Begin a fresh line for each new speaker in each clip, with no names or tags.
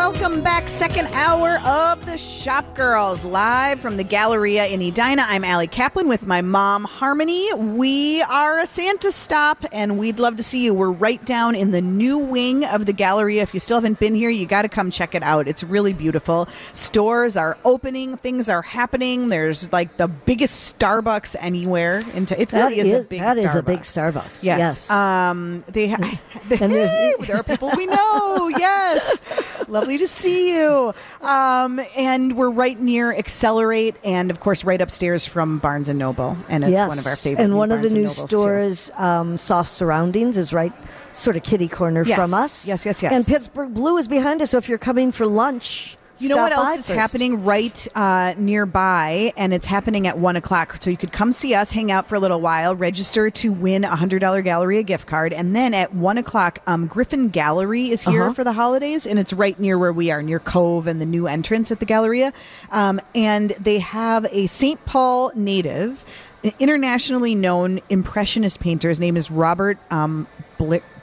welcome back. Second hour of the Shop Girls, live from the Galleria in Edina. I'm Allie Kaplan with my mom, Harmony. We are a Santa stop, and we'd love to see you. We're right down in the new wing of the Galleria. If you still haven't been here, you got to come check it out. It's really beautiful. Stores are opening, things are happening. There's like the biggest Starbucks anywhere. Into it
That
really is, a big.
that
Starbucks.
is a big Starbucks.
Yes.
Yes.
Um, they
And
Hey, there are people we know. Yes. Lovely to see you. Um, and we're right near Accelerate, and of course, right upstairs from Barnes and Noble, and it's
yes.
one of our favorite.
And one of the new
Nobles,
stores, um, Soft Surroundings, is right sort of kitty corner
Yes.
from us.
Yes, yes, yes.
And Pittsburgh Blue is behind us. So if you're coming for lunch,
You know what else is
first.
happening right uh, nearby, and it's happening at one o'clock. So you could come see us, hang out for a little while, register to win a hundred dollar Galleria gift card, and then at one o'clock, um, Griffin Gallery is here
Uh-huh.
for the holidays, and it's right near where we are, near Cove and the new entrance at the Galleria, um, and they have a St. Paul native. Internationally known impressionist painter. His name is Robert um,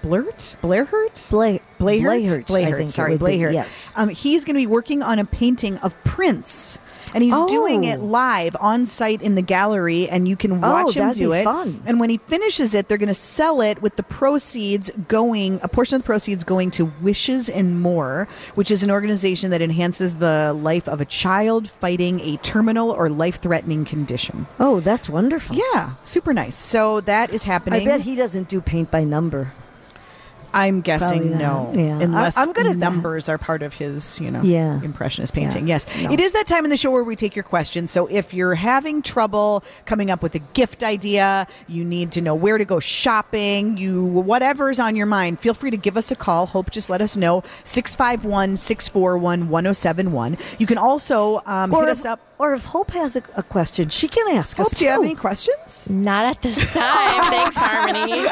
Blurt? Blairhurt?
Bla-
Blairhurt?
Blairhurt,
Blairhurt, sorry,
be, yes.
Um, he's going to be working on a painting of Prince. And he's doing it
Oh.
live on site in the gallery, and you can
Oh,
watch him do it.
fun.
And when he finishes it, they're going to sell it with the proceeds going, a portion of the proceeds going to Wishes and More, which is an organization that enhances the life of a child fighting a terminal or life threatening condition.
Oh, that's wonderful.
Yeah, super nice. So that is happening.
I bet he doesn't do paint by number.
I'm guessing no.
Yeah.
unless
I- I'm good at that.
numbers are part of his, you know,
Yeah.
impressionist painting.
Yeah.
Yes,
No.
it is that time in the show where we take your questions. So if you're having trouble coming up with a gift idea, you need to know where to go shopping, you whatever's on your mind, feel free to give us a call. Hope just let us know 651-641-1071. You can also um, hit
if,
us up.
Or if Hope has a, a question, she can ask
Hope,
us
do you have any questions?
Not at this time. Thanks, Harmony.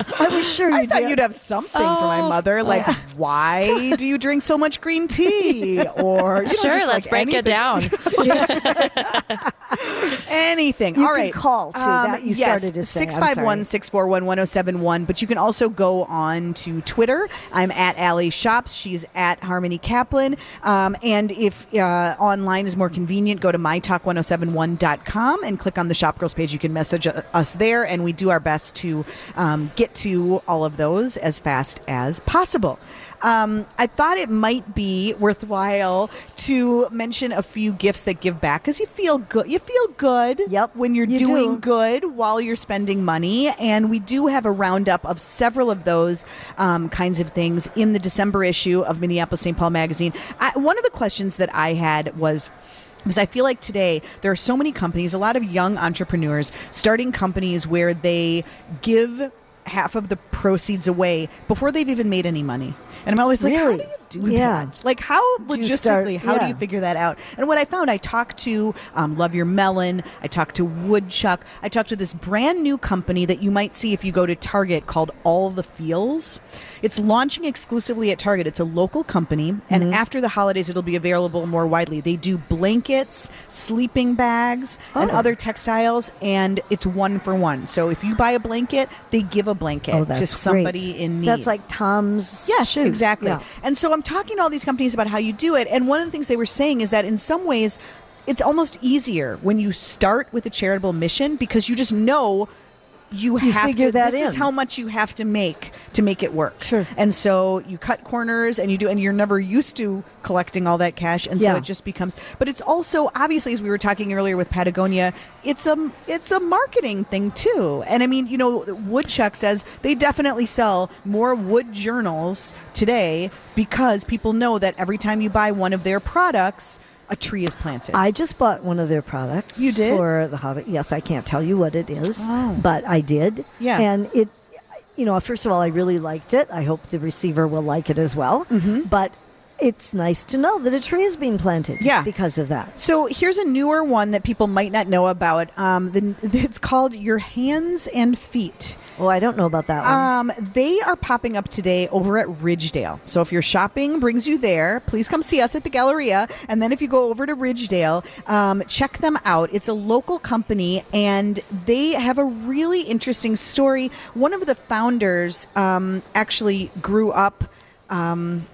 I was sure
I
you
thought
did.
you'd have something for my
Oh.
mother, like why do you drink so much green tea? Or you know,
sure,
just,
let's
like,
break it down.
Anything.
You
All
can
right.
call, too. That you started to say. I'm
651 641 1071. But you can also go on to Twitter. I'm at Allie Shops. She's at Harmony Kaplan. Um, and if uh, online is more convenient, go to mytalk1071.com and click on the Shop Girls page. You can message uh, us there, and we do our best to um, get to all of those as fast as possible. Um, I thought it might be worthwhile to mention a few gifts that give back because you feel good. You feel good
Yep,
when you're
you
doing
do.
good while you're spending money. And we do have a roundup of several of those um, kinds of things in the December issue of Minneapolis St. Paul Magazine. I, one of the questions that I had was. Because I feel like today there are so many companies, a lot of young entrepreneurs starting companies where they give half of the proceeds away before they've even made any money. And I'm always like, how
Really?
do you do
Yeah.
that? Like, how logistically,
start-
how do you figure that out? And what I found, I talked to um, Love Your Melon, I talked to Woodchuck, I talked to this brand new company that you might see if you go to Target called All the Feels. It's launching exclusively at Target. It's a local company, and
Mm-hmm.
after the holidays, it'll be available more widely. They do blankets, sleeping bags, and
Oh.
other textiles, and it's one for one. So if you buy a blanket, they give a blanket
Oh,
to somebody
great.
in need.
That's like Tom's.
Yes,
shoes.
exactly.
Yeah.
And so I'm talking to all these companies about how you do it. And one of the things they were saying is that in some ways, it's almost easier when you start with a charitable mission because you just know you,
You
have to.
that
this is how much you have to make to make it work.
Sure.
And so you cut corners, and you do, and you're never used to collecting all that cash, and so it just becomes. But it's also obviously, as we were talking earlier with Patagonia, it's a it's a marketing thing too. And I mean, you know, Woodchuck says they definitely sell more wood journals today because people know that every time you buy one of their products, a tree is planted.
I just bought one of their products.
You did?
for the holiday. Yes, I can't tell you what it is,
Oh.
but I did.
Yeah.
and it. You know, first of all, I really liked it. I hope the receiver will like it as well. Mm-hmm. But it's nice to know that a tree is being planted.
Yeah.
because of that.
So here's a newer one that people might not know about. Um, the, it's called Your Hands and Feet.
Oh, I don't know about that one.
Um, they are popping up today over at Ridgedale. So if your shopping brings you there, please come see us at the Galleria. And then if you go over to Ridgedale, um, check them out. It's a local company, and they have a really interesting story. One of the founders um, actually grew up. Um,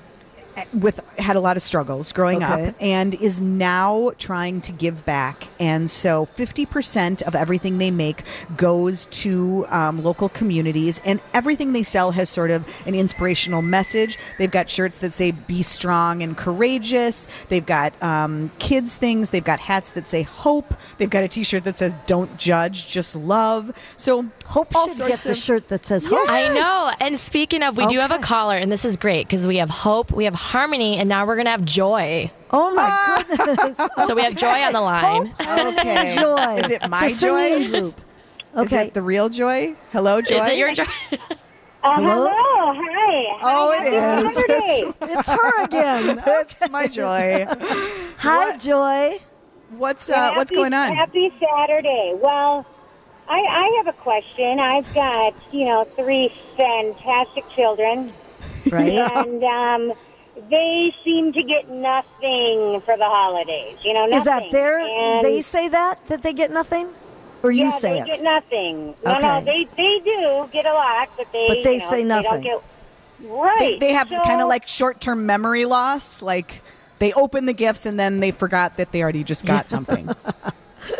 with had a lot of struggles growing
Okay.
up and is now trying to give back and so 50% of everything they make goes to um, local communities and everything they sell has sort of an inspirational message they've got shirts that say be strong and courageous they've got um, kids things they've got hats that say hope they've got a t-shirt that says don't judge just love so
Hope
all
should
sorts
get the
of-
shirt that says hope.
I know. And speaking of, we do have a
Okay.
caller, and this is great because we have hope, we have harmony, and now we're going to have joy.
Oh my
Ah.
goodness.
So we have joy on the line.
okay
Joy.
is it my
It's
joy
group.
Is
Okay.
it the real joy? Hello, joy.
Is it your joy?
Uh,
Hello?
hello? Hi.
Oh,
Hi,
it
happy
is.
Saturday.
It's her again.
it's my joy.
Hi,
What?
Joy.
What's uh, what's going on?
Happy Saturday. Well, I, I have a question. I've got, you know, three fantastic children,
Right?
and um, they seem to get nothing for the holidays. You know, nothing.
Is that their?
And,
They say that that they get nothing, or you
yeah,
say
they
it?
get nothing. No,
Okay.
no, they they do get a lot, but they
But they
you know,
say
They
nothing.
don't get, right.
They, they have
So-
kind of like short-term memory loss. Like they open the gifts and then they forgot that they already just got something.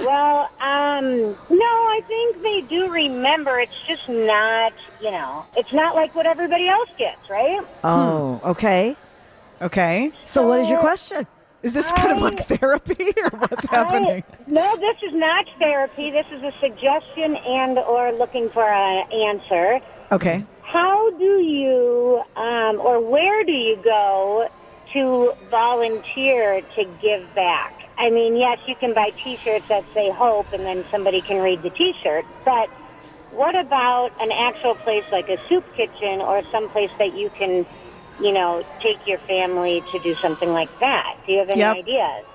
Well, um, no, I think they do remember. It's just not, you know, it's not like what everybody else gets, right?
Oh, okay.
Okay,
So, what is your question?
is this kind of like therapy or what's happening?
I, no, this is not therapy. This is a suggestion and or looking for an answer.
Okay.
How do you, um, or where do you go to volunteer to give back? I mean, yes, you can buy T-shirts that say "Hope," and then somebody can read the T-shirt. But what about an actual place like a soup kitchen or some place that you can, you know, take your family to do something like that? Do you have any
Yep.
ideas?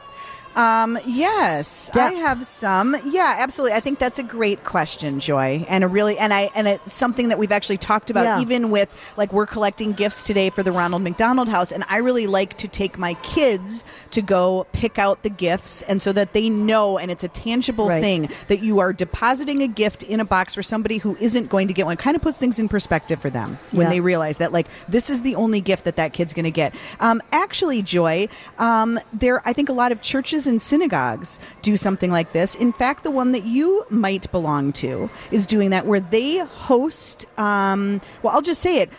Um, yes,
Step.
I have some. Yeah, absolutely. I think that's a great question, Joy, and a really and I and it's something that we've actually talked about
Yeah.
even with like we're collecting gifts today for the Ronald McDonald House, and I really like to take my kids to go pick out the gifts, and so that they know and it's a tangible
Right.
thing that you are depositing a gift in a box for somebody who isn't going to get one. Kind of puts things in perspective for them when
Yeah.
they realize that like this is the only gift that that kid's going to get. Um, actually, Joy, um, there I think a lot of churches and synagogues do something like this. In fact, the one that you might belong to is doing that, where they host. Um, well, I'll just say it.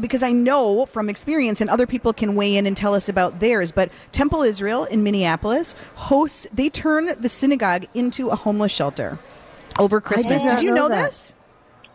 Because I know from experience, and other people can weigh in and tell us about theirs, but Temple Israel in Minneapolis hosts, they turn the synagogue into a homeless shelter over Christmas.
not
Did you
know
know, this?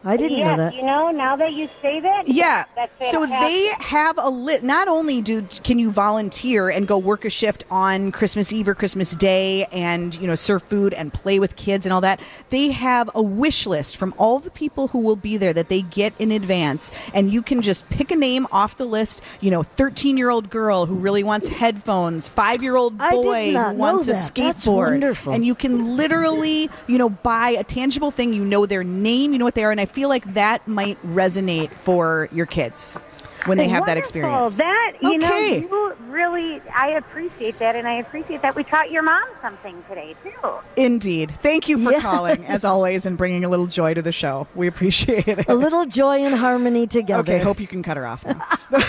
I didn't
yes,
know that.
you know, now that you say that,
Yeah.
that's
So they have a lit. Not only do can you volunteer and go work a shift on Christmas Eve or Christmas Day, and you know serve food and play with kids and all that. They have a wish list from all the people who will be there that they get in advance, and you can just pick a name off the list. You know, thirteen year old girl who really wants headphones, five year old boy who
know
wants a
that. That's
skateboard,
wonderful.
and you can literally you know buy a tangible thing. You know their name, you know what they are, and I feel like that might resonate for your kids when they have that
Wonderful.
experience.
That you
Okay.
know, you really, I appreciate that, and I appreciate that we taught your mom something today too.
Indeed. Thank you for
Yes.
calling, as always, and bringing a little joy to the show. We appreciate it.
A little joy and harmony together.
Okay, hope you can cut her off now.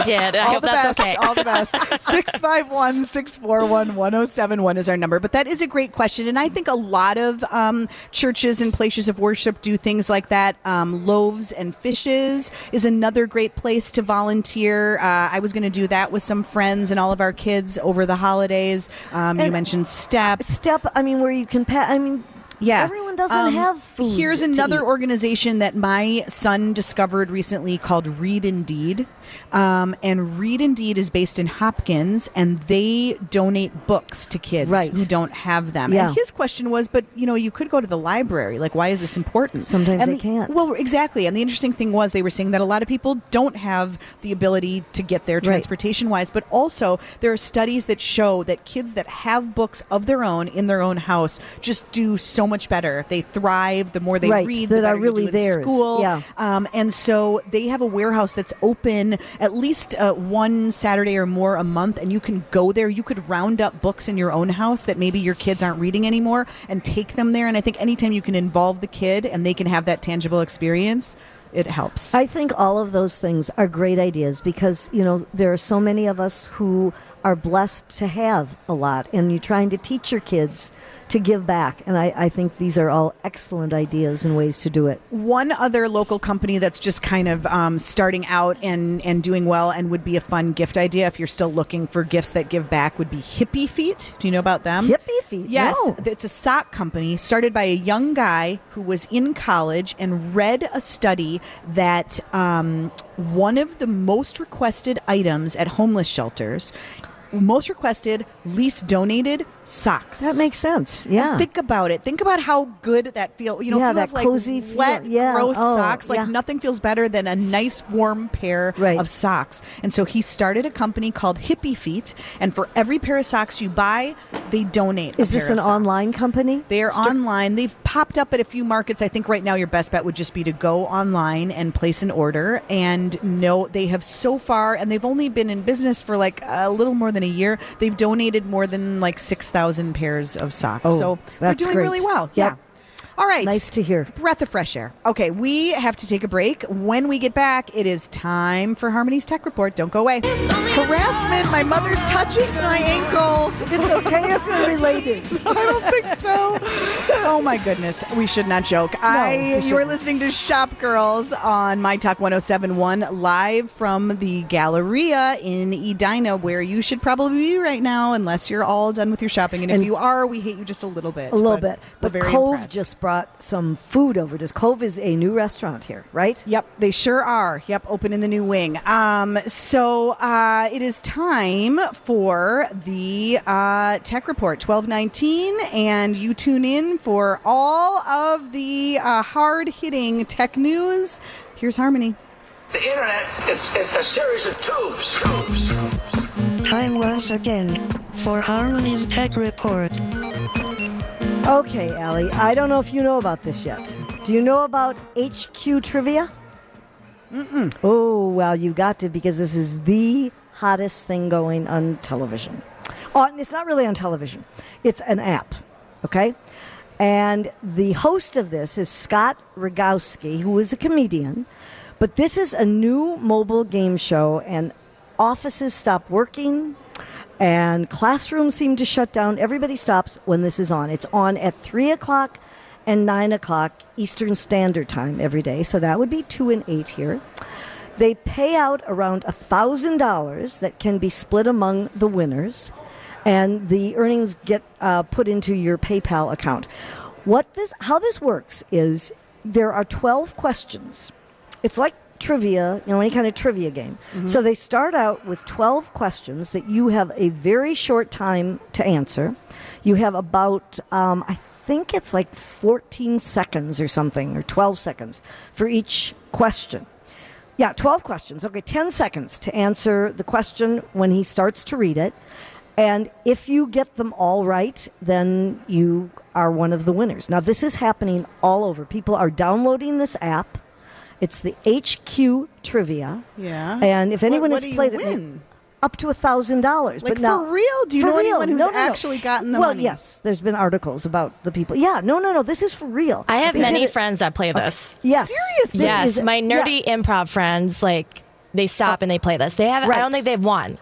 I did. I
all
hope
the
that's
best,
okay.
All the best. 651 641 1071 is our number. But that is a great question. And I think a lot of um, churches and places of worship do things like that. Um, loaves and fishes is another great place to volunteer. Uh, I was going to do that with some friends and all of our kids over the holidays. Um, you mentioned Step.
Step. I mean, where you can. Pa- I mean,
Yeah.
Everyone doesn't
Um,
have food.
Here's another
eat.
organization that my son discovered recently called Read Indeed. Um, and Read Indeed is based in Hopkins, and they donate books to kids
Right.
who don't have them.
Yeah.
And his question was, but you know, you could go to the library. Like, why is this important?
Sometimes
and
they
the-
can't.
Well, exactly. And the interesting thing was, they were saying that a lot of people don't have the ability to get there transportation wise, but also there are studies that show that kids that have books of their own in their own house just do so much better. They thrive. The more they
Right,
read,
that
the
are really there.
school.
Yeah.
Um, and so they have a warehouse that's open at least uh, one Saturday or more a month, and you can go there. You could round up books in your own house that maybe your kids aren't reading anymore and take them there. And I think anytime you can involve the kid and they can have that tangible experience, it helps.
I think all of those things are great ideas because, you know, there are so many of us who are blessed to have a lot, and you're trying to teach your kids to give back. And I, I think these are all excellent ideas and ways to do it.
One other local company that's just kind of um, starting out and, and doing well and would be a fun gift idea if you're still looking for gifts that give back would be Hippie Feet. Do you know about them?
Hippie feet.
Yes,
No.
it's a sock company started by a young guy who was in college and read a study that um, one of the most requested items at homeless shelters, most requested, least donated socks.
That makes sense.
And
Yeah.
think about it. Think about how good that feels. You know,
Yeah,
if you have like
cozy feel. Yeah.
Oh, gross
Oh,
socks, like
yeah.
nothing feels better than a nice warm pair
Right.
of socks. And so he started a company called Hippie Feet, and for every pair of socks you buy, they donate.
Is this an
socks.
online company?
They are online. They've popped up at a few markets. I think right now your best bet would just be to go online and place an order. And no, they have so far, and they've only been in business for like a little more than a year. They've donated more than like six thousand pairs of socks.
Oh,
so they're doing
great.
really well.
Yep.
Yeah. All right.
Nice to hear.
Breath of fresh air. Okay, we have to take a break. When we get back, it is time for Harmony's Tech Report. Don't go away. Harassment. My mother's touching my ankle.
It's okay if you're related.
I don't think so. Oh my goodness, we should not joke. I you are listening to Shop Girls on My Talk 1071 live from the Galleria in Edina where you should probably be right now unless you're all done with your shopping and, if you are, we hate you just a little bit.
A little bit. But Cove
impressed.
just brought some food over. Just Cove is a new restaurant here, right?
Yep, they sure are. Yep, open in the new wing. Um, so uh, it is time for the uh, Tech Report 1219, and you tune in for all of the uh, hard hitting tech news. Here's Harmony.
The internet is, is a series of tubes. tubes.
Time once again for Harmony's Tech Report.
Okay, Allie. I don't know if you know about this yet. Do you know about HQ trivia? Mm-mm. Oh, well, you got to because this is the hottest thing going on television. Oh, it's not really on television. It's an app, okay? And the host of this is Scott Rogowski, who is a comedian. But this is a new mobile game show, and offices stop working, and classrooms seem to shut down. Everybody stops when this is on. It's on at 3 o'clock and 9 o'clock Eastern Standard Time every day. So that would be 2 and 8 here. They pay out around $1,000 that can be split among the winners, and the earnings get uh, put into your PayPal account. What this, how this works is there are 12 questions. It's like trivia, you know, any kind of trivia game. So they start out with 12 questions that you have a very short time to answer. You have about, um, I think it's like 14 seconds or something, or 12 seconds for each question. Yeah, 12 questions. Okay, 10 seconds to answer the question when he starts to read it. And if you get them all right, then you are one of the winners. Now, this is happening all over. People are downloading this app. It's the HQ Trivia.
Yeah.
And if anyone
what,
has played it,
win?
up to a thousand dollars.
Like
but now,
for real? Do you
for
know
real.
anyone who's
No, no, no.
actually gotten the
well,
money?
yes. There's been articles about the people. Yeah, no, no, no. This is for real.
I have
They
many friends that play this.
Yes,
Seriously?
This
yes,
is-
my
yeah.
nerdy improv friends like they stop oh. and they play this. They have. I don't think they've won.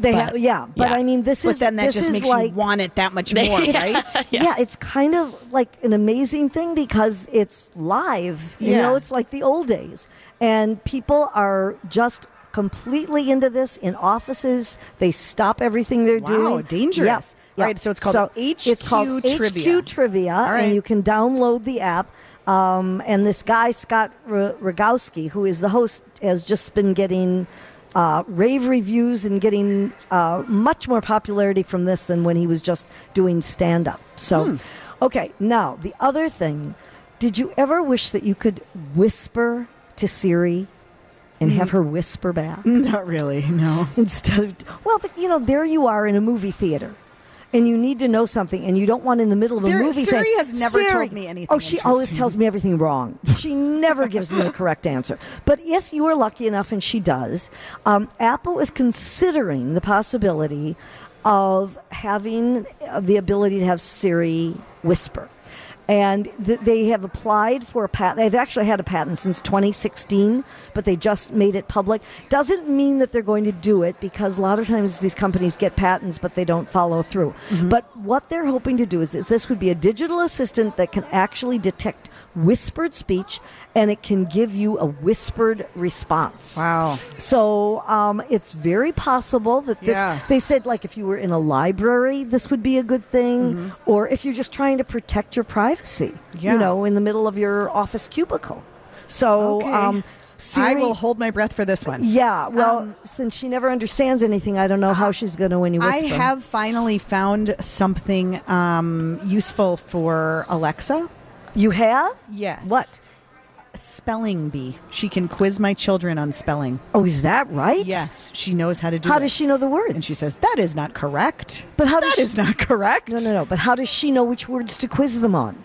They
But-
have, yeah, but
yeah.
I mean, this
But
is
then that
this
just
is
makes
like
you want it that much more, right?
yeah, it's kind of like an amazing thing because it's live. You
Yeah.
know, it's like the old days, and people are just completely into this in offices. They stop everything they're doing.
Wow,
doing.
dangerous.
Yep.
Right, so it's called
it's called
HQ Trivia.
HQ Trivia,
All right.
and you can download the app. Um, and this guy Scott R- Rogowski, who is the host, has just been getting uh, rave reviews and getting uh, much more popularity from this than when he was just doing stand up. So,
Hmm.
okay, now the other thing did you ever wish that you could whisper to Siri and have her whisper back
Not really, no.
instead of, well, but you know, there you are in a movie theater. And you need to know something, and you don't want in the middle of a
There-
movie.
Siri
saying,
has never
"Siri."
told me anything
Oh, she always tells me everything wrong. She never gives me the correct answer. But if you are lucky enough, and she does, um, Apple is considering the possibility of having uh, the ability to have Siri whisper. And th- they have applied for a patent. They've actually had a patent since 2016, but they just made it public. Doesn't mean that they're going to do it because a lot of times these companies get patents, but they don't follow through. Mm-hmm. But what they're hoping to do is that this would be a digital assistant that can actually detect whispered speech and it can give you a whispered response.
Wow.
So um, it's very possible that this.
Yeah.
They said like if you were in a library, this would be a good thing,
Mm-hmm.
or if you're just trying to protect your privacy.
Yeah.
You know, in the middle of your office cubicle. So
Okay.
um,
I will hold my breath for this one.
Yeah. Well,
Um,
since she never understands anything, I don't know how she's going to when you
I have finally found something um, useful for Alexa.
You have?
Yes.
What?
Spelling bee. She can quiz my children on spelling.
Oh, is that right?
Yes, she knows how to do it.
How
it.
does she know the words?
And she says, that is not correct.
But how does she-
is not correct.
No, no, no. But how does she know which words to quiz them on?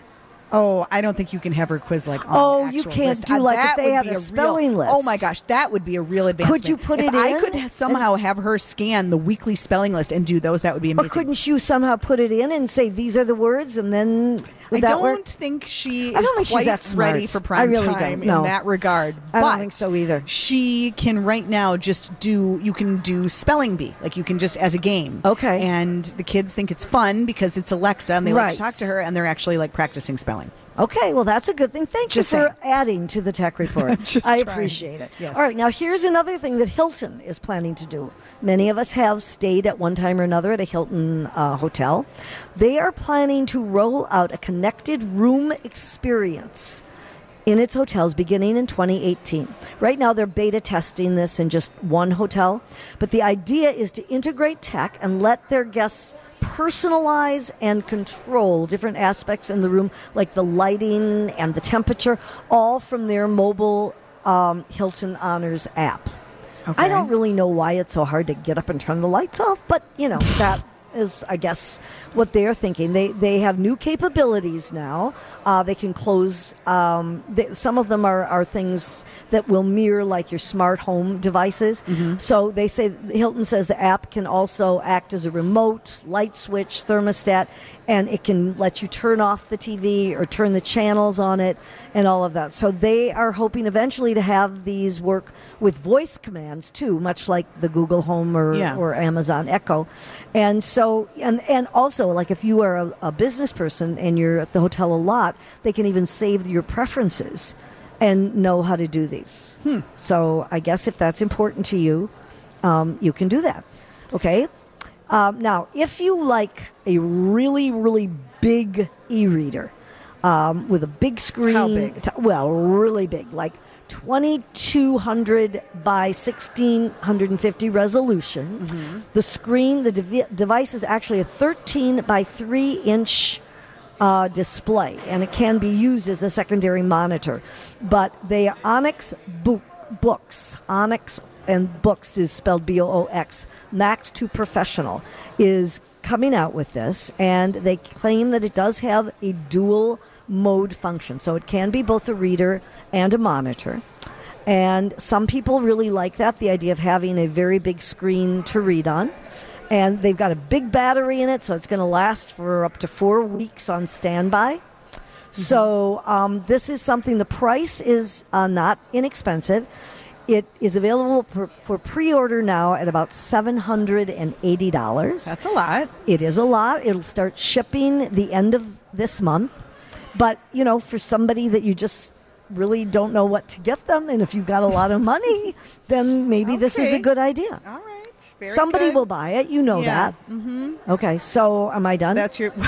Oh, I don't think you can have her quiz like on
Oh, you can't
list.
do
Uh,
like if they
be
a
real-
spelling list.
Oh my gosh, that would be a real advancement.
Could you put
if
it
I
in I
could somehow have her scan the weekly spelling list and do those, that would be
Or
amazing.
couldn't you somehow put it in and say these are the words, and then would
I don't
work?
think she
I
is
don't think she's
quite ready for prime
really
time
no.
in that regard.
I don't think so either.
She can right now just do. You can do spelling bee, like you can just as a game.
Okay.
And the kids think it's fun because it's Alexa, and they like to talk to her, and they're actually like practicing spelling.
Okay, well, that's a good thing. Thank
Just
you for
saying.
adding to the tech report. I
trying.
appreciate it.
Yes.
All right, now here's another thing that Hilton is planning to do. Many of us have stayed at one time or another at a Hilton uh, hotel. They are planning to roll out a connected room experience in its hotels beginning in 2018. Right now, they're beta testing this in just one hotel, but the idea is to integrate tech and let their guests personalize and control different aspects in the room, like the lighting and the temperature, all from their mobile um, Hilton Honors app. I don't really know why it's so hard to get up and turn the lights off, but you know that is, I guess, what they're thinking. They they have new capabilities now. Uh, they can close. Um, they, some of them are, are things that will mirror like your smart home devices. So they say Hilton says the app can also act as a remote light switch thermostat, and it can let you turn off the TV or turn the channels on it and all of that. So they are hoping eventually to have these work with voice commands too, much like the Google Home or,
Yeah.
or Amazon Echo. And so, and, and also, like if you are a, a business person and you're at the hotel a lot, they can even save your preferences and know how to do these. So I guess if that's important to you, um, you can do that. Okay. Um, now, if you like a really, really big e-reader um, with a big screen,
How big?
t- well, really big, like 2200 by 1650 resolution.
Mm-hmm.
The screen, the devi- device is actually a 13 by 3 inch uh, display, and it can be used as a secondary monitor. But they are Onyx book, books. Onyx and Boox is spelled B O O X. Max to Professional is coming out with this, and they claim that it does have a dual mode function, so it can be both a reader and a monitor. And some people really like that, the idea of having a very big screen to read on. And they've got a big battery in it, so it's going to last for up to four weeks on standby. So um, this is something. The price is uh, not inexpensive. It is available for, for pre-order now at about seven hundred and eighty dollars.
That's a lot.
It is a lot. It'll start shipping the end of this month. But, you know, for somebody that you just really don't know what to get them, and if you've got a lot of money, then maybe this is a good idea.
All right. Very
Somebody
good.
will buy it. You know
Yeah.
that. Mm-hmm. Okay, so am I done?
That's your.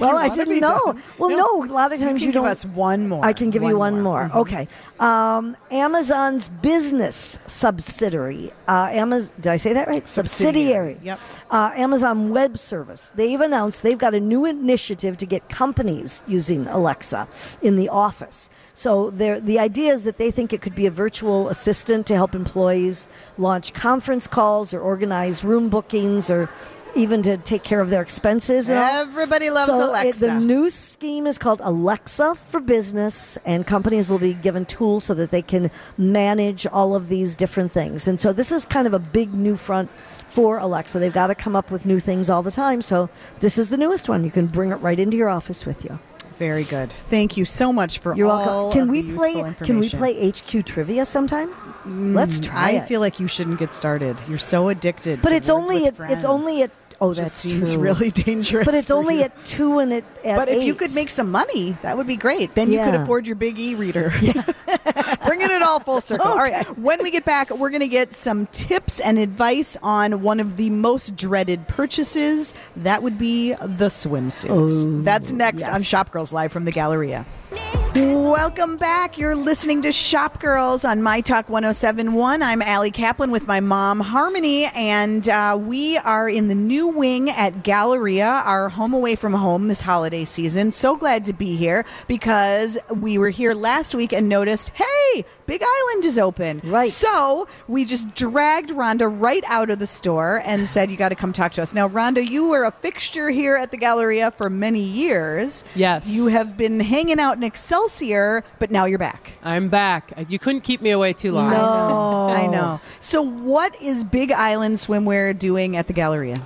Well, you
I didn't know.
done.
Well, no, a lot of times
you,
you, don't.
give us one more.
I can give you one more.
Mhm.
Okay. Um, Amazon's business subsidiary. Uh, Amazon. Did I say that right? Subsidiary.
Yep.
Uh, Amazon Web Service. They've announced they've got a new initiative to get companies using Alexa in the office. So the idea is that they think it could be a virtual assistant to help employees launch conference calls or organize room bookings or even to take care of their expenses.
Everybody loves
so it-
Alexa.
the new scheme is called Alexa for Business, and companies will be given tools so that they can manage all of these different things. And so this is kind of a big new front for Alexa. They've got to come up with new things all the time. So this is the newest one. You can bring it right into your office with you.
Very good. Thank you so much for
You're
all
welcome. Can we play? Can we play HQ trivia sometime? Let's mm, try
I
it.
feel like you shouldn't get started. You're so addicted.
but
to
it's only it's only at oh
Just
that's
seems
true.
really dangerous.
But it's
for
only
you.
at two and at, at
But if you could make some money, that would be great. Then you could afford your big e-reader. Bringing it all full circle. All right. When we get back, we're going to get some tips and advice on one of the most dreaded purchases. That would be the swimsuit.
Oh,
That's next
yes.
on Shop Girls Live from the Galleria. Welcome back. You're listening to Shop Girls on My Talk 1071. I'm Allie Kaplan with my mom, Harmony, and uh, we are in the new wing at Galleria, our home away from home this holiday season. So glad to be here because we were here last week and noticed, hey, Big Island is open.
Right.
So we just dragged Rhonda right out of the store and said, you got to come talk to us. Now, Rhonda, you were a fixture here at the Galleria for many years.
Yes.
You have been hanging out in Excelsior, but now you're back.
I'm back. You couldn't keep me away too long.
No.
I know. So, what is Big Island Swimwear doing at the Galleria?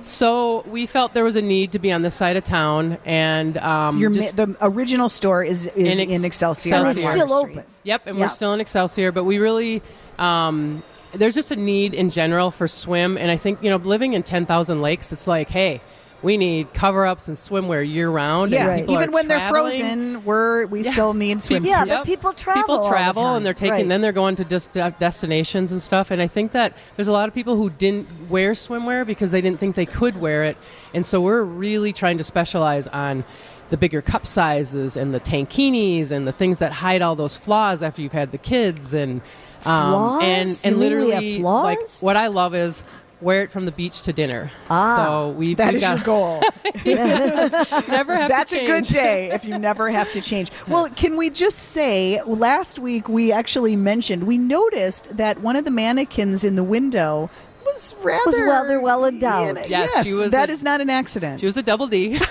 So we felt there was a need to be on this side of town, and um,
Your
just-
the original store is is
In
in, Excelsior.
and it's still open.
Yep, and
Yeah.
we're still in Excelsior, but we really. Um, there's just a need in general for swim, and I think you know, living in 10,000 lakes, it's like, hey, we need cover-ups and swimwear year-round.
Yeah,
and
even
are
when they're frozen, we're we still need swimsuits.
Yeah, but people travel all
People
the
travel,
time.
and they're taking.
Right.
Then they're going to just de- destinations and stuff. And I think that there's a lot of people who didn't wear swimwear because they didn't think they could wear it. And so we're really trying to specialize on the bigger cup sizes and the tankinis and the things that hide all those flaws after you've had the kids and um,
Flaws?
and and
mean we have
literally like
flaws?
what I love is. Wear it from the beach to dinner.
Ah.
so we've,
That is
got
your goal.
never have
That's a good day if you never have to change. Well, can we just say last week we actually mentioned we noticed that one of the mannequins in the window was rather
rather well endowed.
Yes,
Yes,
she was
that
a-
is not an accident.
She was a double D.
so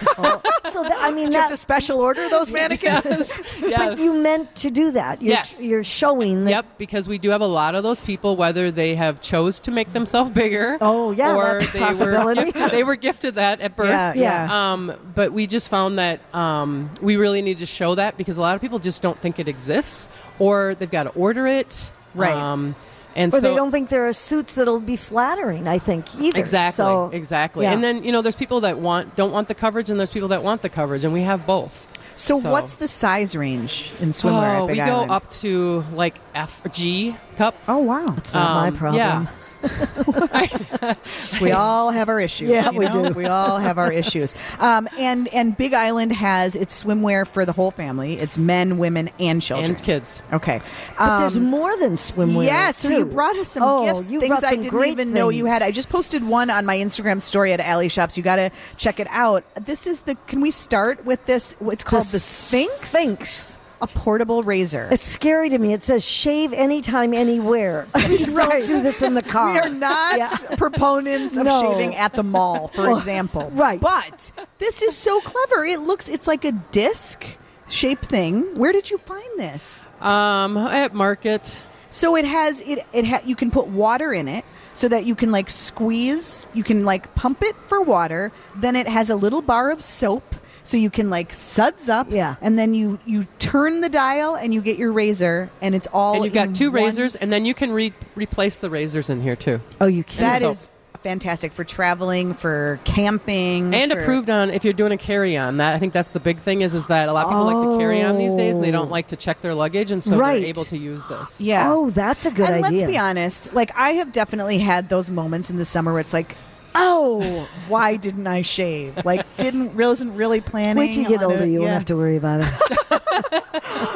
that, I mean
Did you have to special order those mannequins?
But
yes.
you meant to do that. You're,
Yes.
you're showing that.
Yep, because we do have a lot of those people, whether they have chose to make themselves bigger.
Oh, yeah,
or they were gifted, they were gifted that at birth.
Yeah,
Yeah.
Um, but we just found that um, we really need to show that because a lot of people just don't think it exists, or they've got to order it.
Right.
Um, and
Or
so
they don't think there are suits that'll be flattering. I think either.
exactly,
So,
exactly.
yeah.
And then you know, there's people that want don't want the coverage, and there's people that want the coverage, and we have both.
So,
So-
what's the size range in swimwear
oh,
at Big
we
Island?
go up to like F G cup.
Oh wow!
It's not my
Um,
problem.
Yeah.
We all have our issues.
Yeah, we
know?
do.
We all have our issues. Um, and and Big Island has its swimwear for the whole family. It's men, women, and children.
and kids.
Okay.
But there's
Um,
more than swimwear.
Yeah, so you brought us some
oh,
gifts, things
brought
I didn't even know you had. I just posted one on my Instagram story at Allie Shops. You got to check it out. This is the. Can we start with this? It's called the, Sphynx.
Sphynx.
A portable razor.
It's scary to me. It says shave anytime, anywhere. Please
Right.
don't do this in the car.
We are not
Yeah.
proponents of
No.
shaving at the mall, for example.
right.
But this is so clever. It looks. It's like a disc shaped thing. Where did you find this?
Um, at market.
So it has it. It ha- you can put water in it so that you can like squeeze. You can like pump it for water. Then it has a little bar of soap. So you can like suds up,
Yeah.
and then you you turn the dial and you get your razor, and it's all.
and you've
in
got two
one-
razors, and then you can re- replace the razors in here too.
Oh, you can't.
That
So-
is fantastic for traveling, for camping,
And
for-
approved on if you're doing a carry-on. That I think that's the big thing is is that a lot of people like to carry on these days, and they don't oh. like to check their luggage, and so
Right.
they're able to use this.
Yeah.
Oh, that's a good idea.
and
idea.
let's be honest, like I have definitely had those moments in the summer where it's like, oh, why didn't I shave? Like, didn't wasn't really planning.
Wait till you get older,
it.
you won't have to worry about it.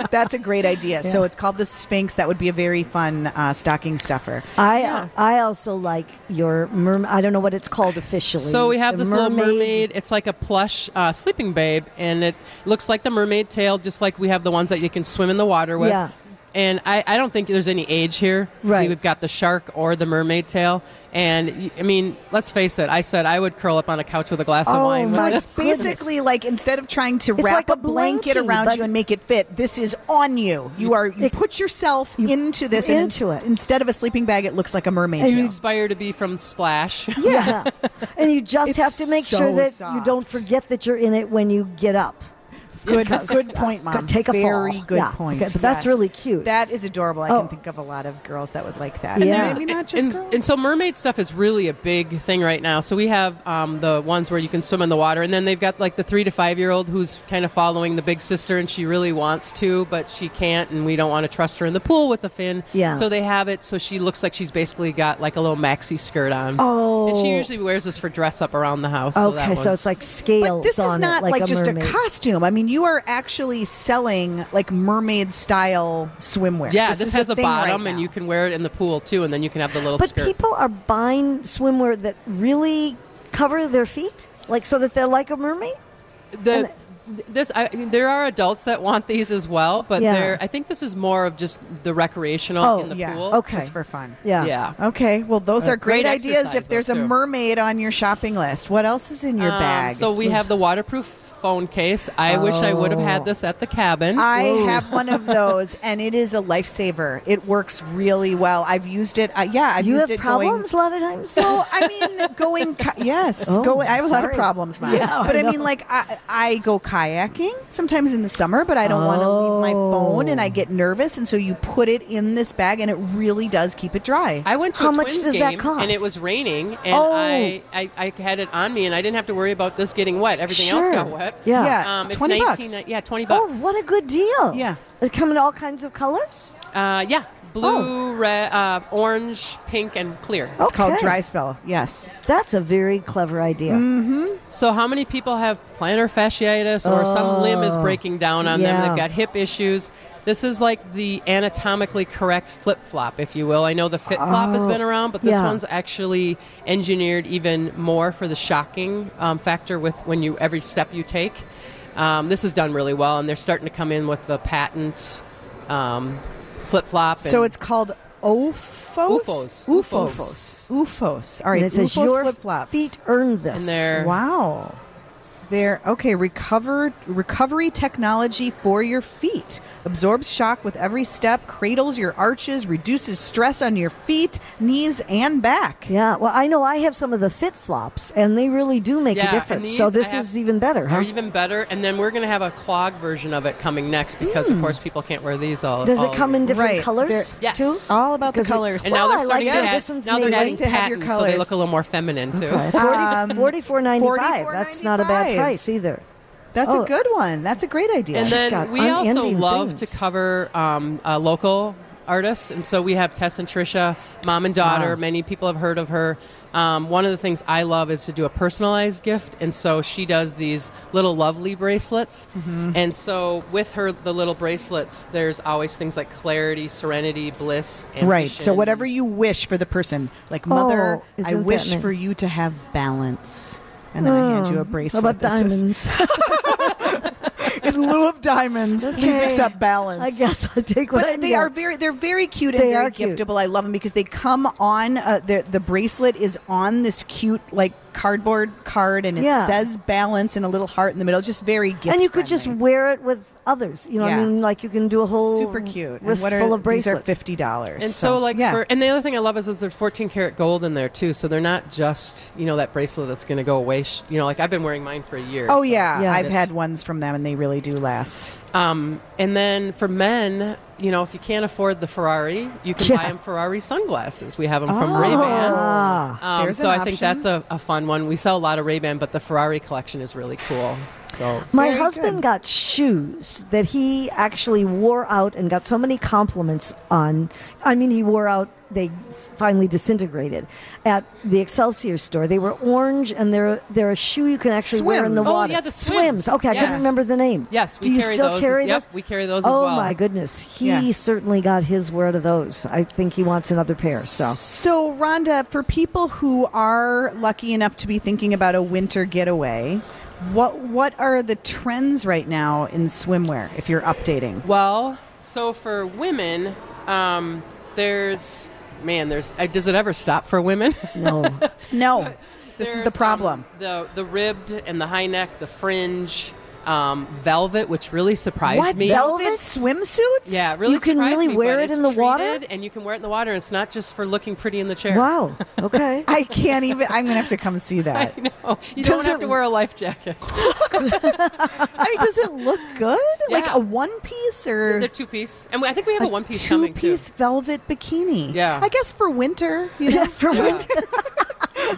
That's a great idea. So it's called the Sphynx. That would be a very fun uh, stocking stuffer.
I
Yeah.
I also like your mermaid. I don't know what it's called officially.
So we have
The
this little mermaid. It's like a plush uh, sleeping babe, and it looks like the mermaid tail, just like we have the ones that you can swim in the water with.
Yeah.
And I, I don't think there's any age here.
Right.
We've got the shark or the mermaid tail. And I mean, let's face it. I said I would curl up on a couch with a glass of
Oh,
wine.
So
my
it's
goodness.
basically like instead of trying to
It's
wrap
like a
a blanket
blankie,
around you and make it fit, this is on you. You are you
It-
put yourself
you-
into this. and
into it.
instead of a sleeping bag, it looks like a mermaid.
I
tail.
inspire to be from Splash.
Yeah. and you just
It's
have to make
so
sure that you don't forget that you're in it when you get up.
Good,
Because-
good point, mom.
Could take a
Very
fall.
good
Yeah.
point.
Okay, but that's
Yes.
really cute.
That is adorable. I
Oh.
can think of a lot of girls that would like that.
Yeah.
And
There's-
maybe not just
and,
girls.
and so mermaid stuff is really a big thing right now. So we have um, the ones where you can swim in the water, and then they've got like the three to five year old who's kind of following the big sister, and she really wants to, but she can't, and we don't want to trust her in the pool with the fin.
Yeah.
So they have it so she looks like she's basically got like a little maxi skirt on.
Oh.
And she usually wears this for dress up around the house. so that
okay, so
one's-
it's like scales
But this is not
it, like,
like,
a
just
mermaid.
a costume. I mean, you are actually selling like mermaid style swimwear.
yeah, this,
is
has a,
thing right
bottom, and you can wear it in the pool too, and then you can have the little
But
skirt.
people are buying swimwear that really cover their feet, like so that they're like a mermaid.
the this I mean, there are adults that want these as well, but
Yeah.
they're I think this is more of just the recreational
Oh,
in the
yeah.
pool.
Okay.
just for fun.
Yeah.
Yeah.
Okay, well, those
Uh,
are great,
great
ideas if there's a
too.
mermaid on your shopping list. What else is in your
Um,
bag?
So we have the waterproof phone case. I wish I would have
Oh.
had this at the cabin.
I
Ooh.
have one of those, and it is a lifesaver. It works really well. I've used it. Uh, yeah, I've
you
used
have
it
problems a lot of times.
going. Well, I mean, going yes,
Oh,
going. I have a lot of problems, Mom.
Yeah,
but
I
I, mean, like I, I go kayaking sometimes in the summer, but I don't want to leave my phone, and I get nervous, and so you put it in this bag, and it really does keep it dry.
I went to
How
a
much
Twins
does that
game
cost?
and it was raining, and
Oh.
I, I I had it on me, and I didn't have to worry about this getting wet. Everything else
Sure.
got wet.
Yeah.
Yeah.
Um, it's
20 bucks.
Yeah,
20
bucks.
Oh, what a good deal!
Yeah.
it come in all kinds of colors.
Uh, yeah,
Oh.
blue, red, uh, orange, pink, and clear.
It's called
Okay.
dry spell. Yes.
That's a very clever idea.
Mm-hmm.
So, how many people have plantar fasciitis or some limb is
Oh,
breaking down on
yeah.
them? They've got hip issues. This is like the anatomically correct flip flop, if you will. I know the FitFlop has
Oh,
been around, but this
yeah.
one's actually engineered even more for the shocking um, factor with when you every step you take. Um, this is done really well, and they're starting to come in with the patent um, flip flop.
So it's called OOFOS?
OOFOS.
OOFOS. OOFOS. All right.
and it says
OOFOS
your
flip-flops.
feet earned this.
And they're-
Wow. They're okay. Recover recovery technology for your feet absorbs shock with every step, cradles your arches, reduces stress on your feet, knees, and back.
Yeah, well, I know I have some of the FitFlops, and they really do make
Yeah,
a difference.
these
so this
have-
is even better, huh?
Are even better, and then we're going to have a clog version of it coming next because, of course, people can't wear these all.
Hmm. Does
all
it come
year.
in different
Right.
colors
They're-
Yes.
too?
All about the
Because we-
colors.
And now
Oh,
they're
I
starting
like
to
that.
add,
This one's
now they're
navy.
adding
To have your
patents, so they look a little more feminine too.
Okay. 40,
Um,
44.95. That's not a bad
$44.95.
price either.
That's
Oh.
a good one. That's a great idea.
And
She's
then we also love
things.
to cover um, uh, local artists, and so we have Tess and Trisha, mom and daughter.
Wow.
Many people have heard of her. Um, one of the things I love is to do a personalized gift, and so she does these little lovely bracelets.
Mm-hmm.
And so with her, the little bracelets, there's always things like clarity, serenity, bliss, ambition.
right. So whatever you wish for the person, like mother,
Oh,
I wish for you to have balance. And then I hand you a
Oh,
bracelet.
How about
that says,
diamonds?
In lieu of diamonds, please accept balance.
I guess I'll take what I
But they
need.
are very they're very cute
They
and very
are cute.
giftable. I love them because they come on uh, the the bracelet is on this cute like cardboard card and it
Yeah.
says balance and a little heart in the middle. Just very gift
and you could just wear it with others. You know,
Yeah.
I mean, like you can do a whole
super cute. And
wrist
what are,
full of
these are fifty dollars.
And so, like,
yeah.
for and the other thing I love is, is there's 14 karat gold in there too. So they're not just you know that bracelet that's going to go away. You know, like I've been wearing mine for a year.
Oh yeah,
Yeah.
I've had ones from them and they really do last.
Um, and then for men, you know, if you can't afford the Ferrari, you can
Yeah.
buy them Ferrari sunglasses. We have them from
Oh.
Ray Ban.
Ah.
Um, so I think that's a, a fun one. We sell a lot of Ray Ban, but the Ferrari collection is really cool. So
My husband
good.
got shoes that he actually wore out and got so many compliments on. I mean, he wore out, they finally disintegrated at the Excelsior store. They were orange and they're, they're a shoe you can actually wear in the
Swims.
Oh,
water.
yeah, the swims.
Okay, I couldn't remember the name.
yes, we
Do you
carry
still
those.
carry
as, yep, we carry those as
Oh
well.
my goodness. He
Yeah.
certainly got his word of those. I think he wants another pair. So
So, Rhonda, for people who are lucky enough to be thinking about a winter getaway, what what are the trends right now in swimwear? If you're updating,
Well, so for women, um, there's man, there's uh, does it ever stop for women?
no.
no, this is the problem.
um, the the ribbed and the high neck, the fringe. Um, velvet, which really surprised
What
me.
velvet
Velvet?
swimsuits?
Yeah, really
You can really
me,
wear it in the water?
and you can wear it in the water. And it's not just for looking pretty in the chair.
Wow. Okay.
I can't even. I'm gonna have to come see that.
I know. You
Does
don't have
it-
to wear a life jacket.
I mean, does it look good? Like a one piece or
They're two piece, and I think we have a, one piece
two
coming
piece
too.
velvet bikini.
Yeah.
I guess for winter. You know, for
Yeah.
winter.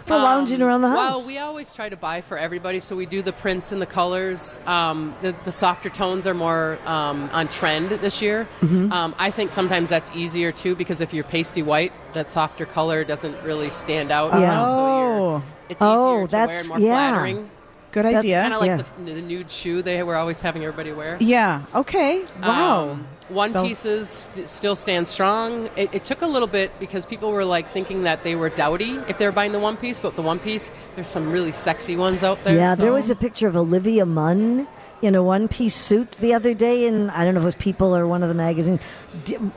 For lounging around the house.
Well, we always try to buy for everybody, so we do the prints and the colors. Um, the, the softer tones are more um, on trend this year.
Mm-hmm.
Um, I think sometimes that's easier too because if you're pasty white, that softer color doesn't really stand out.
Yeah.
So
Oh.
you're, it's easier
Oh,
to wear
that's-
and more
yeah.
flattering.
Good idea.
Kind of like
Yeah.
the, the nude shoe they were always having everybody wear.
yeah. Okay. Wow.
One
Vel-
pieces st- still stand strong. It, it took a little bit because people were like thinking that they were dowdy if they were buying the one piece, but the one piece, there's some really sexy ones out there.
yeah, there was a picture of Olivia Munn in a one piece suit the other day, and I don't know if it was People or one of the magazines,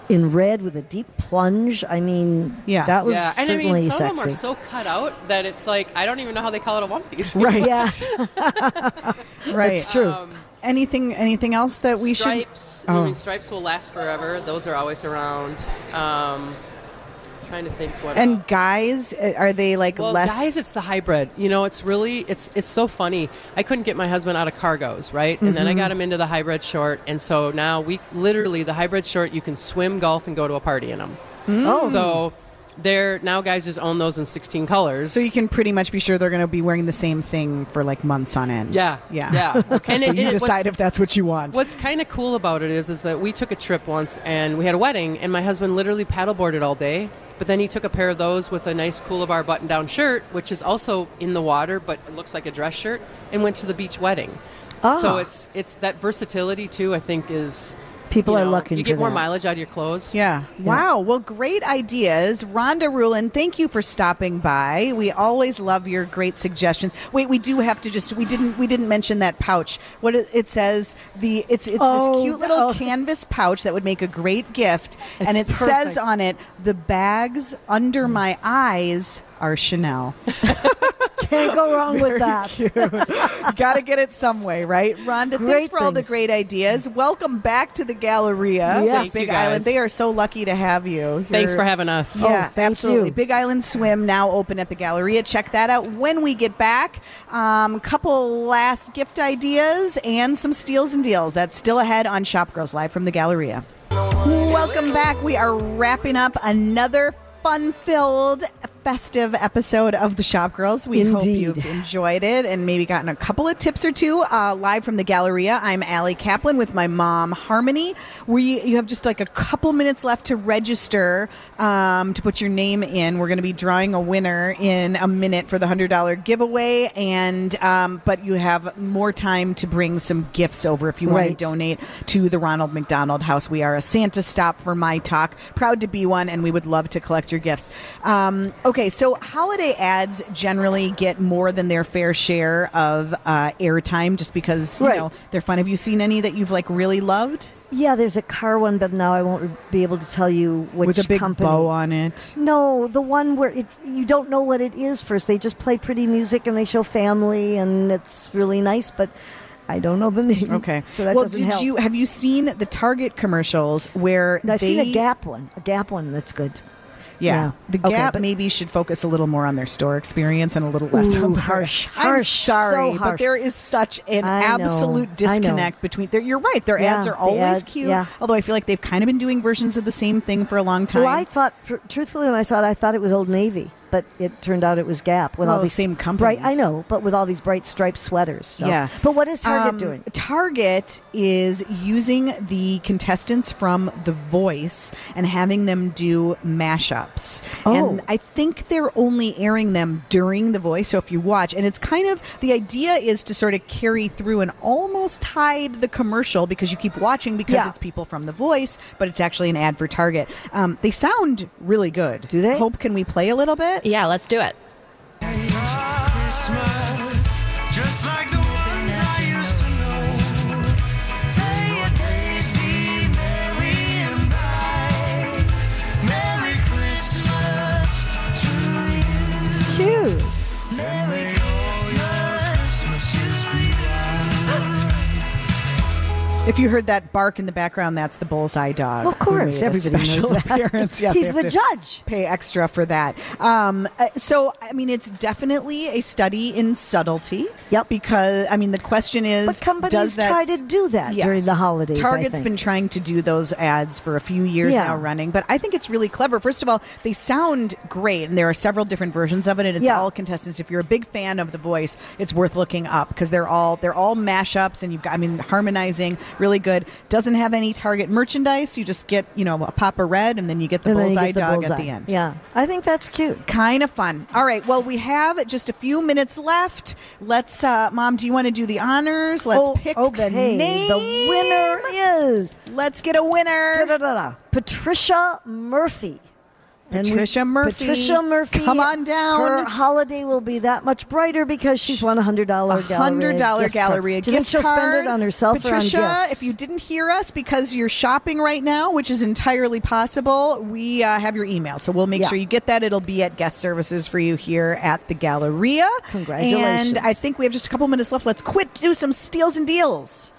in red with a deep plunge. I mean,
Yeah.
that was
yeah, and I
certainly
mean, some of them are so cut out that it's like I don't even know how they call it a one piece.
right.
yeah,
Right.
it's true.
Um,
anything. Anything else that we should?
stripes.
Oh.
I mean, stripes will last forever. Those are always around. Um, trying to think what.
And
else.
guys, uh, are they like
Well,
less?
guys, it's the hybrid. You know, it's really it's it's so funny. I couldn't get my husband out of cargos, right? And
Mm-hmm.
then I got him into the hybrid short, and so now we literally the hybrid short you can swim, golf, and go to a party in them.
oh,
So they're now guys just own those in 16 colors.
so you can pretty much be sure they're going to be wearing the same thing for like months on end.
yeah,
Yeah.
yeah.
Okay. so
it-
you
it-
decide if that's what you want.
What's kind of cool about it is, is that we took a trip once and we had a wedding, and my husband literally paddleboarded all day. But then he took a pair of those with a nice Coolibar button-down shirt, which is also in the water, but it looks like a dress shirt, and went to the beach wedding.
Ah.
So it's it's that versatility too. I think is
people
you
are
know,
looking
You
for
get more
that.
mileage out of your clothes.
Yeah. Wow. Well, great ideas. Rhonda Rhuland, thank you for stopping by. We always love your great suggestions. Wait, we do have to just we didn't we didn't mention that pouch. What it, it says the it's it's
Oh,
this cute little
oh.
canvas pouch that would make a great gift and it
It's
says on it the bags under mm. my eyes are Chanel.
Can't go wrong with that.
Got to get it some way, right? Rhonda, thanks
Great
for all the great ideas. Welcome back to the Galleria,
Yes.
Thank
Big
you, guys.
Island. They are so lucky to have you.
Thanks
You're-
for having us.
Oh,
Yeah,
thank
absolutely.
you.
Big Island Swim now open at the Galleria. Check that out when we get back. Um, couple last gift ideas and some steals and deals. That's still ahead on Shop Girls Live from the Galleria. Welcome back. We are wrapping up another fun-filled festive episode of the Shop Girls. We hope you've enjoyed it and maybe gotten a couple of tips or two. Uh, live from the Galleria, I'm Allie Kaplan with my mom, Harmony. We you have just like a couple minutes left to register um, to put your name in. We're going to be drawing a winner in a minute for the hundred dollar giveaway, and um, but you have more time to bring some gifts over if you want to donate to the Ronald McDonald House. We are a Santa stop for my talk. Proud to be one, and we would love to collect your gifts. Um, okay, so holiday ads generally get more than their fair share of uh, airtime, just because you
Right.
know they're fun. Have you seen any that you've like really loved
yeah, there's a car one, but now I won't be able to tell you which company.
with a big
company.
bow on it?
No, the one where it, you don't know what it is first. They just play pretty music and they show family, and it's really nice, but I don't know the name.
Okay,
so that
well,
doesn't
did
help.
you have you seen the Target commercials where
I've
they,
seen a Gap one, a Gap one that's good.
Yeah.
Yeah.
The
Okay,
Gap maybe should focus a little more on their store experience and a little less
Ooh,
on their
harsh,
I'm
harsh,
sorry,
so
but there is such an
I
absolute
know.
disconnect between. Their, you're right. Their
Yeah,
ads are always
ad-
cute.
yeah.
Although I feel like they've kind of been doing versions of the same thing for a long time.
Well, I thought, for, truthfully, when I saw it, I thought it was Old Navy, but it turned out it was Gap with
Well,
all these
same company.
Bright, I know, but with all these bright striped sweaters. so-
Yeah.
But what is Target
Um,
doing?
Target is using the contestants from The Voice and having them do mashups.
Oh.
And I think they're only airing them during The Voice. So if you watch, and it's kind of the idea is to sort of carry through and almost hide the commercial because you keep watching because
Yeah.
it's people from The Voice, but it's actually an ad for Target. Um, they sound really good.
Do they?
Hope, can we play a little bit?
Yeah, let's do it.
If you heard that bark in the background, that's the bullseye dog.
Of course,
who made a
everybody knows that.
appearance. Yes,
He's the judge.
Pay extra for that. Um, uh, so, I mean, it's definitely a study in subtlety.
Yep.
Because I mean, the question is,
But companies
does that
try to do that during the holidays, I
Target's been trying to do those ads for a few years
Yeah.
now running, but I think it's really clever. First of all, they sound great, and there are several different versions of it, and it's
Yeah.
all contestants. If you're a big fan of The Voice, it's worth looking up because they're all they're all mashups, and you've got I mean harmonizing really good. Doesn't have any Target merchandise. You just get you know a pop of red, and then you get the
And
bullseye
get the
dog
bullseye.
at the end.
Yeah, I think that's cute.
Kind of fun. All right. Well, we have just a few minutes left. Let's, uh, Mom. Do you want to do the honors? Let's
Oh,
pick
okay.
the name.
The winner is
Let's get a winner.
da-da-da-da, Patricia Murphy. And we-
Patricia Murphy.
Patricia Murphy.
Come on down.
Her holiday will be that much brighter because she's won a hundred dollar
A hundred dollar Galleria
Do you
gift
she'll
card.
spend it on herself
Patricia,
or on gifts?
if you didn't hear us because you're shopping right now, which is entirely possible, we uh, have your email, so we'll make
Yeah.
sure you get that. It'll be at guest services for you here at the Galleria.
Congratulations.
And I think we have just a couple minutes left. Let's quit do some steals and deals.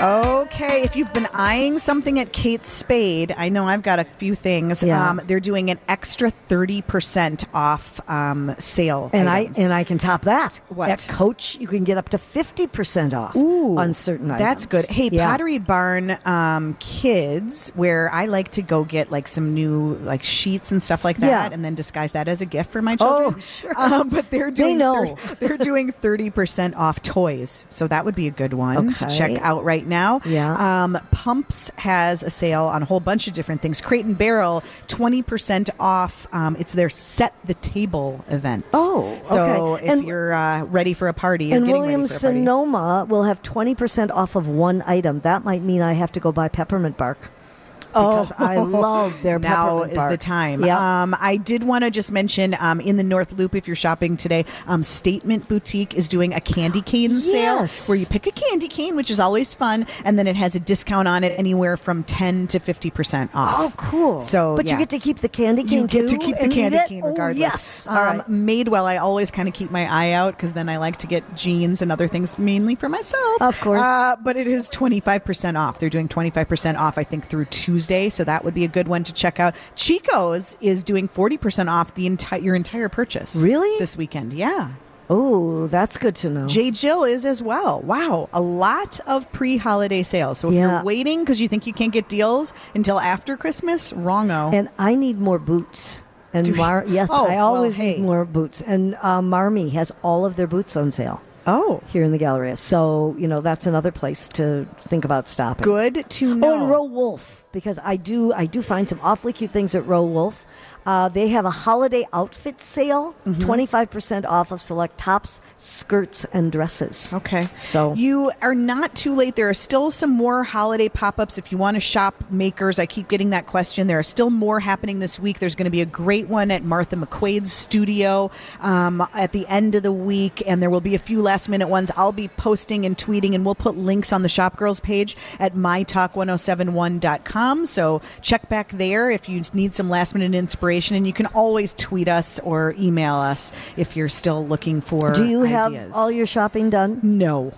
Okay, if you've been eyeing something at Kate Spade, I know I've got a few things.
Yeah.
Um, they're doing an extra 30% off um, sale.
and
items.
I and I can top that.
What?
At Coach, you can get up to fifty percent off
Ooh,
on certain items.
That's good. Hey,
Yeah.
Pottery Barn um, Kids, where I like to go get like some new like sheets and stuff like that,
Yeah.
and then disguise that as a gift for my children.
Oh, sure.
Um, but they're doing
know.
thir- they're doing thirty percent off toys, so that would be a good one to check out right now.
Yeah.
Um, Pumps has a sale on a whole bunch of different things. Crate and Barrel, twenty percent off. Um, it's their set the table event.
Oh,
so
okay.
if
And-
you're uh, ready for a party,
And
getting
Williams. Sonoma will have 20% off of one item. That might mean I have to go buy peppermint bark. Because I love their
Oh. now is
bark.
the time.
Yep.
Um, I did want to just mention um, in the North Loop, if you're shopping today, um, Statement Boutique is doing a candy cane sale where you pick a candy cane, which is always fun, and then it has a discount on it anywhere from 10 to 50% off.
Oh, cool.
So,
but
yeah.
you get to keep the candy cane
You get to keep the candy cane
Oh,
regardless.
yes. All
um,
right.
Madewell, I always kind of keep my eye out because then I like to get jeans and other things mainly for myself.
Of course.
Uh, but it is 25% off. They're doing 25% off, I think, through Tuesday. So that would be a good one to check out. Chico's is doing 40% off the entire your entire purchase.
Really?
This weekend. Yeah.
Oh, that's good to know.
J. Jill is as well. Wow, a lot of pre-holiday sales. So if
Yeah.
you're waiting because you think you can't get deals until after Christmas, wrongo.
and I need more boots. And Mar- yes,
Oh,
I
well,
always
hey.
need more boots. And uh, Marmi has all of their boots on sale
oh,
here in the Galleria. So, you know, that's another place to think about stopping.
good to know.
Oh, and Row Wolf, because I do I do find some awfully cute things at Row Wolf. Uh, they have a holiday outfit sale,
Mm-hmm.
25 percent off of select tops, skirts, and dresses.
Okay.
So-
you are not too late. There are still some more holiday pop ups if you want to shop makers. I keep getting that question. There are still more happening this week. There's going to be a great one at Martha McQuaid's studio um, at the end of the week, and there will be a few last minute ones. I'll be posting and tweeting, and we'll put links on the Shop Girls page at mytalk1071.com. So check back there if you need some last minute inspiration, and you can always tweet us or email us if you're still looking for
Do you have all your shopping done?
No.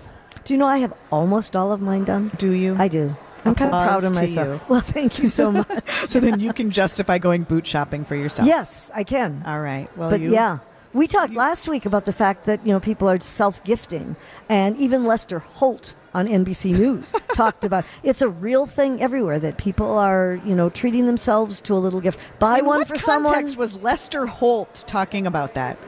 Do you know I have almost all of mine done?
Do you?
I do. I'm kind of proud of myself.
you.
Well, thank you so much.
so then you can justify going boot shopping for yourself.
yes, I can.
All right. Well,
but
you,
yeah. We talked last week about the fact that you know people are self-gifting, and even Lester Holt on NBC News talked about it's a real thing everywhere that people are you know treating themselves to a little gift. Buy
In
one for someone
context was Lester Holt talking about that?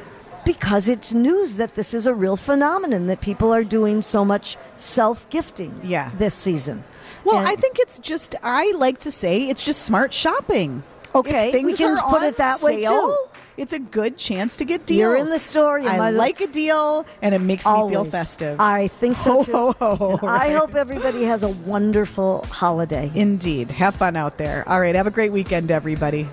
because it's news that this is a real phenomenon that people are doing so much self-gifting.
Yeah.
this season.
Well,
And-
I think it's just I like to say it's just smart shopping.
Okay, we can put it that way,
sale,
too.
It's a good chance to get deals.
You're in the store, you
I like a deal, and it makes me feel festive.
I think so too.
ho, ho,
And I hope everybody has a wonderful holiday.
Indeed. Have fun out there. All right. Have a great weekend, everybody.